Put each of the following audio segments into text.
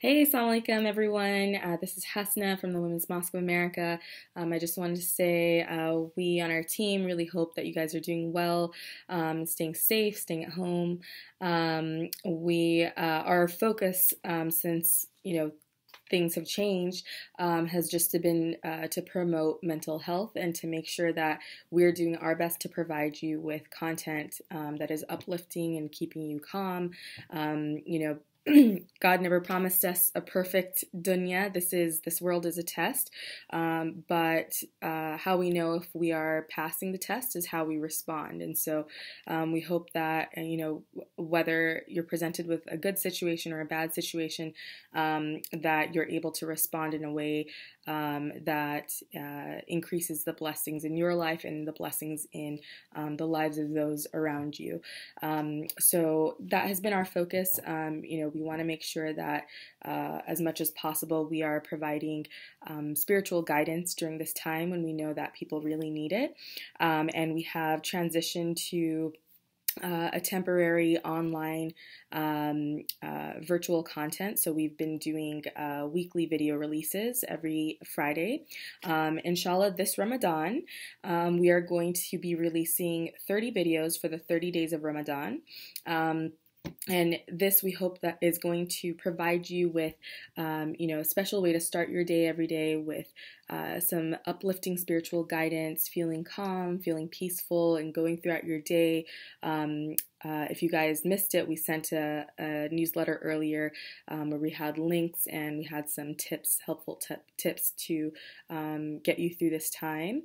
Hey, assalamu alaikum, everyone. Uh, this is Hasna from the Women's Mosque of America. Um, I just wanted to say uh, we on our team really hope that you guys are doing well, um, staying safe, staying at home. Um, we uh, our focus um, since you know things have changed um, has just been uh, to promote mental health and to make sure that we're doing our best to provide you with content um, that is uplifting and keeping you calm. Um, you know, God never promised us a perfect dunya. This is this world is a test, um, but uh, how we know if we are passing the test is how we respond. And so um, we hope that uh, you know whether you're presented with a good situation or a bad situation, um, that you're able to respond in a way um, that uh, increases the blessings in your life and the blessings in um, the lives of those around you. Um, so that has been our focus. You know, we want to make sure that uh, as much as possible we are providing um, spiritual guidance during this time when we know that people really need it. Um, and we have transitioned to uh, a temporary online um, uh, virtual content. So we've been doing uh, weekly video releases every Friday. Um, inshallah, this Ramadan, um, we are going to be releasing 30 videos for the 30 days of Ramadan. And this we hope that is going to provide you with um, you know a special way to start your day every day with uh, some uplifting spiritual guidance feeling calm feeling peaceful and going throughout your day um, uh, if you guys missed it, we sent a, a newsletter earlier um, where we had links and we had some tips, helpful tips to um, get you through this time.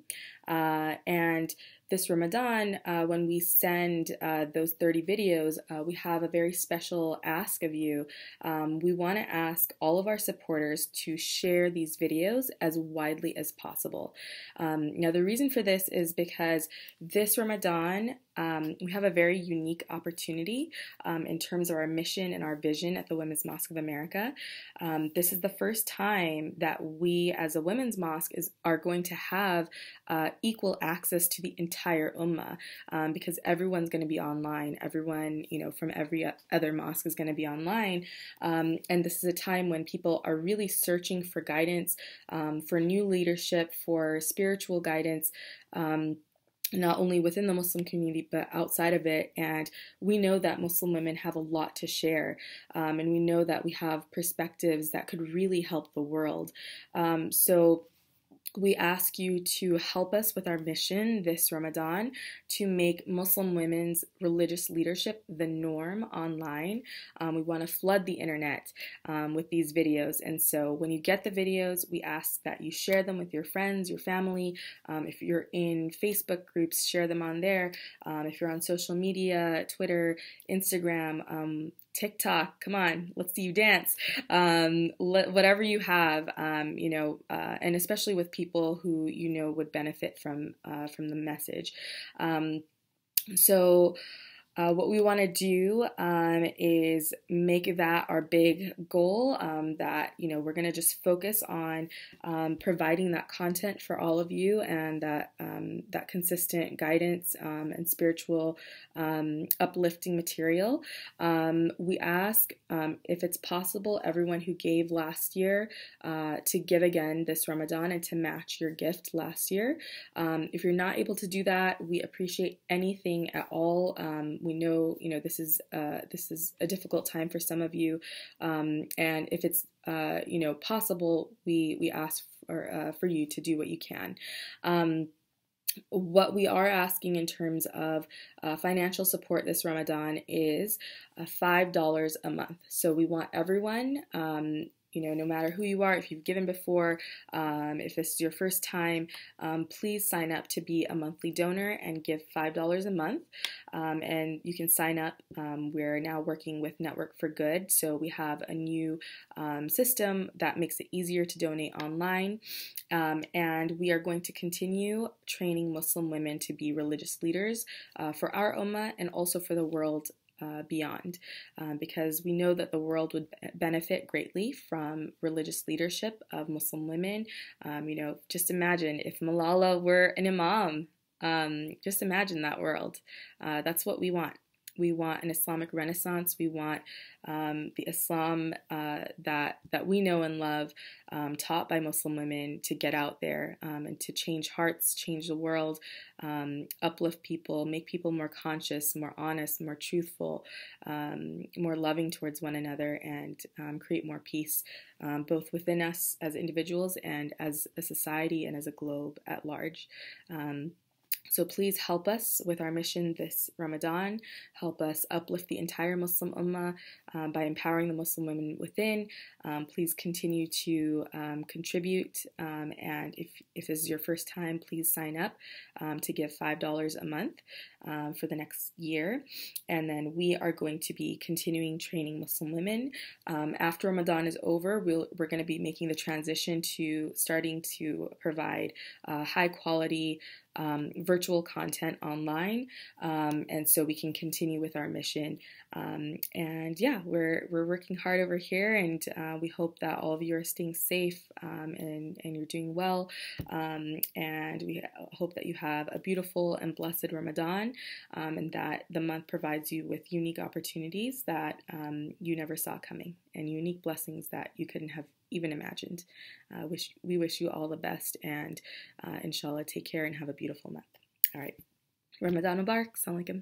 Uh, and this Ramadan, uh, when we send uh, those 30 videos, uh, we have a very special ask of you. Um, we want to ask all of our supporters to share these videos as widely as possible. Um, now, the reason for this is because this Ramadan, um, we have a very unique opportunity um, in terms of our mission and our vision at the Women's Mosque of America. Um, this is the first time that we, as a women's mosque, is are going to have uh, equal access to the entire ummah um, because everyone's going to be online. Everyone, you know, from every other mosque is going to be online, um, and this is a time when people are really searching for guidance, um, for new leadership, for spiritual guidance. Um, not only within the Muslim community but outside of it. And we know that Muslim women have a lot to share, um, and we know that we have perspectives that could really help the world. Um, so we ask you to help us with our mission this Ramadan to make Muslim women's religious leadership the norm online. Um, we want to flood the internet um, with these videos. And so when you get the videos, we ask that you share them with your friends, your family. Um, if you're in Facebook groups, share them on there. Um, if you're on social media, Twitter, Instagram, um, TikTok, come on, let's see you dance. Um, whatever you have, you know, uh, and especially with people who you know would benefit from uh, from the message. Um, so uh, what we want to do um, is make that our big goal. Um, that you know we're going to just focus on um, providing that content for all of you and that um, that consistent guidance um, and spiritual um, uplifting material. we ask if it's possible everyone who gave last year uh, to give again this Ramadan and to match your gift last year. if you're not able to do that, we appreciate anything at all we know, you know, this is uh, this is a difficult time for some of you, um, and if it's uh, you know possible, we we ask for uh, for you to do what you can. Um, what we are asking in terms of uh, financial support this Ramadan is uh, $5 a month. So we want everyone um, you know, no matter who you are, if you've given before, um, if this is your first time, um, please sign up to be a monthly donor and give $5 a month. Um, and you can sign up. Um, we're now working with Network for Good, so we have a new um, system that makes it easier to donate online. Um, and we are going to continue training Muslim women to be religious leaders uh, for our Ummah and also for the world uh, beyond, um, because we know that the world would benefit greatly from religious leadership of Muslim women. Um, you know, just imagine if Malala were an imam. Um, just imagine that world. Uh, that's what we want. We want an Islamic renaissance. We want um, the Islam uh, that that we know and love, um, taught by Muslim women, to get out there um, and to change hearts, change the world, um, uplift people, make people more conscious, more honest, more truthful, um, more loving towards one another, and um, create more peace, both within us as individuals and as a society and as a globe at large. So please help us with our mission this Ramadan. Help us uplift the entire Muslim Ummah um, by empowering the Muslim women within. Um, please continue to um, contribute. Um, and if, if this is your first time, please sign up um, to give $5 a month um, for the next year. And then we are going to be continuing training Muslim women. after Ramadan is over, we'll, we're going to be making the transition to starting to provide uh, high quality um, virtual content online, um, and so we can continue with our mission. Um, and yeah, we're we're working hard over here, and uh, we hope that all of you are staying safe um, and and you're doing well. Um, and we hope that you have a beautiful and blessed Ramadan, um, and that the month provides you with unique opportunities that you never saw coming, and unique blessings that you couldn't have even imagined. Uh, wish we wish you all the best, and uh, inshallah, take care and have a beautiful month. All right, Ramadan Mubarak. Assalamu alaikum.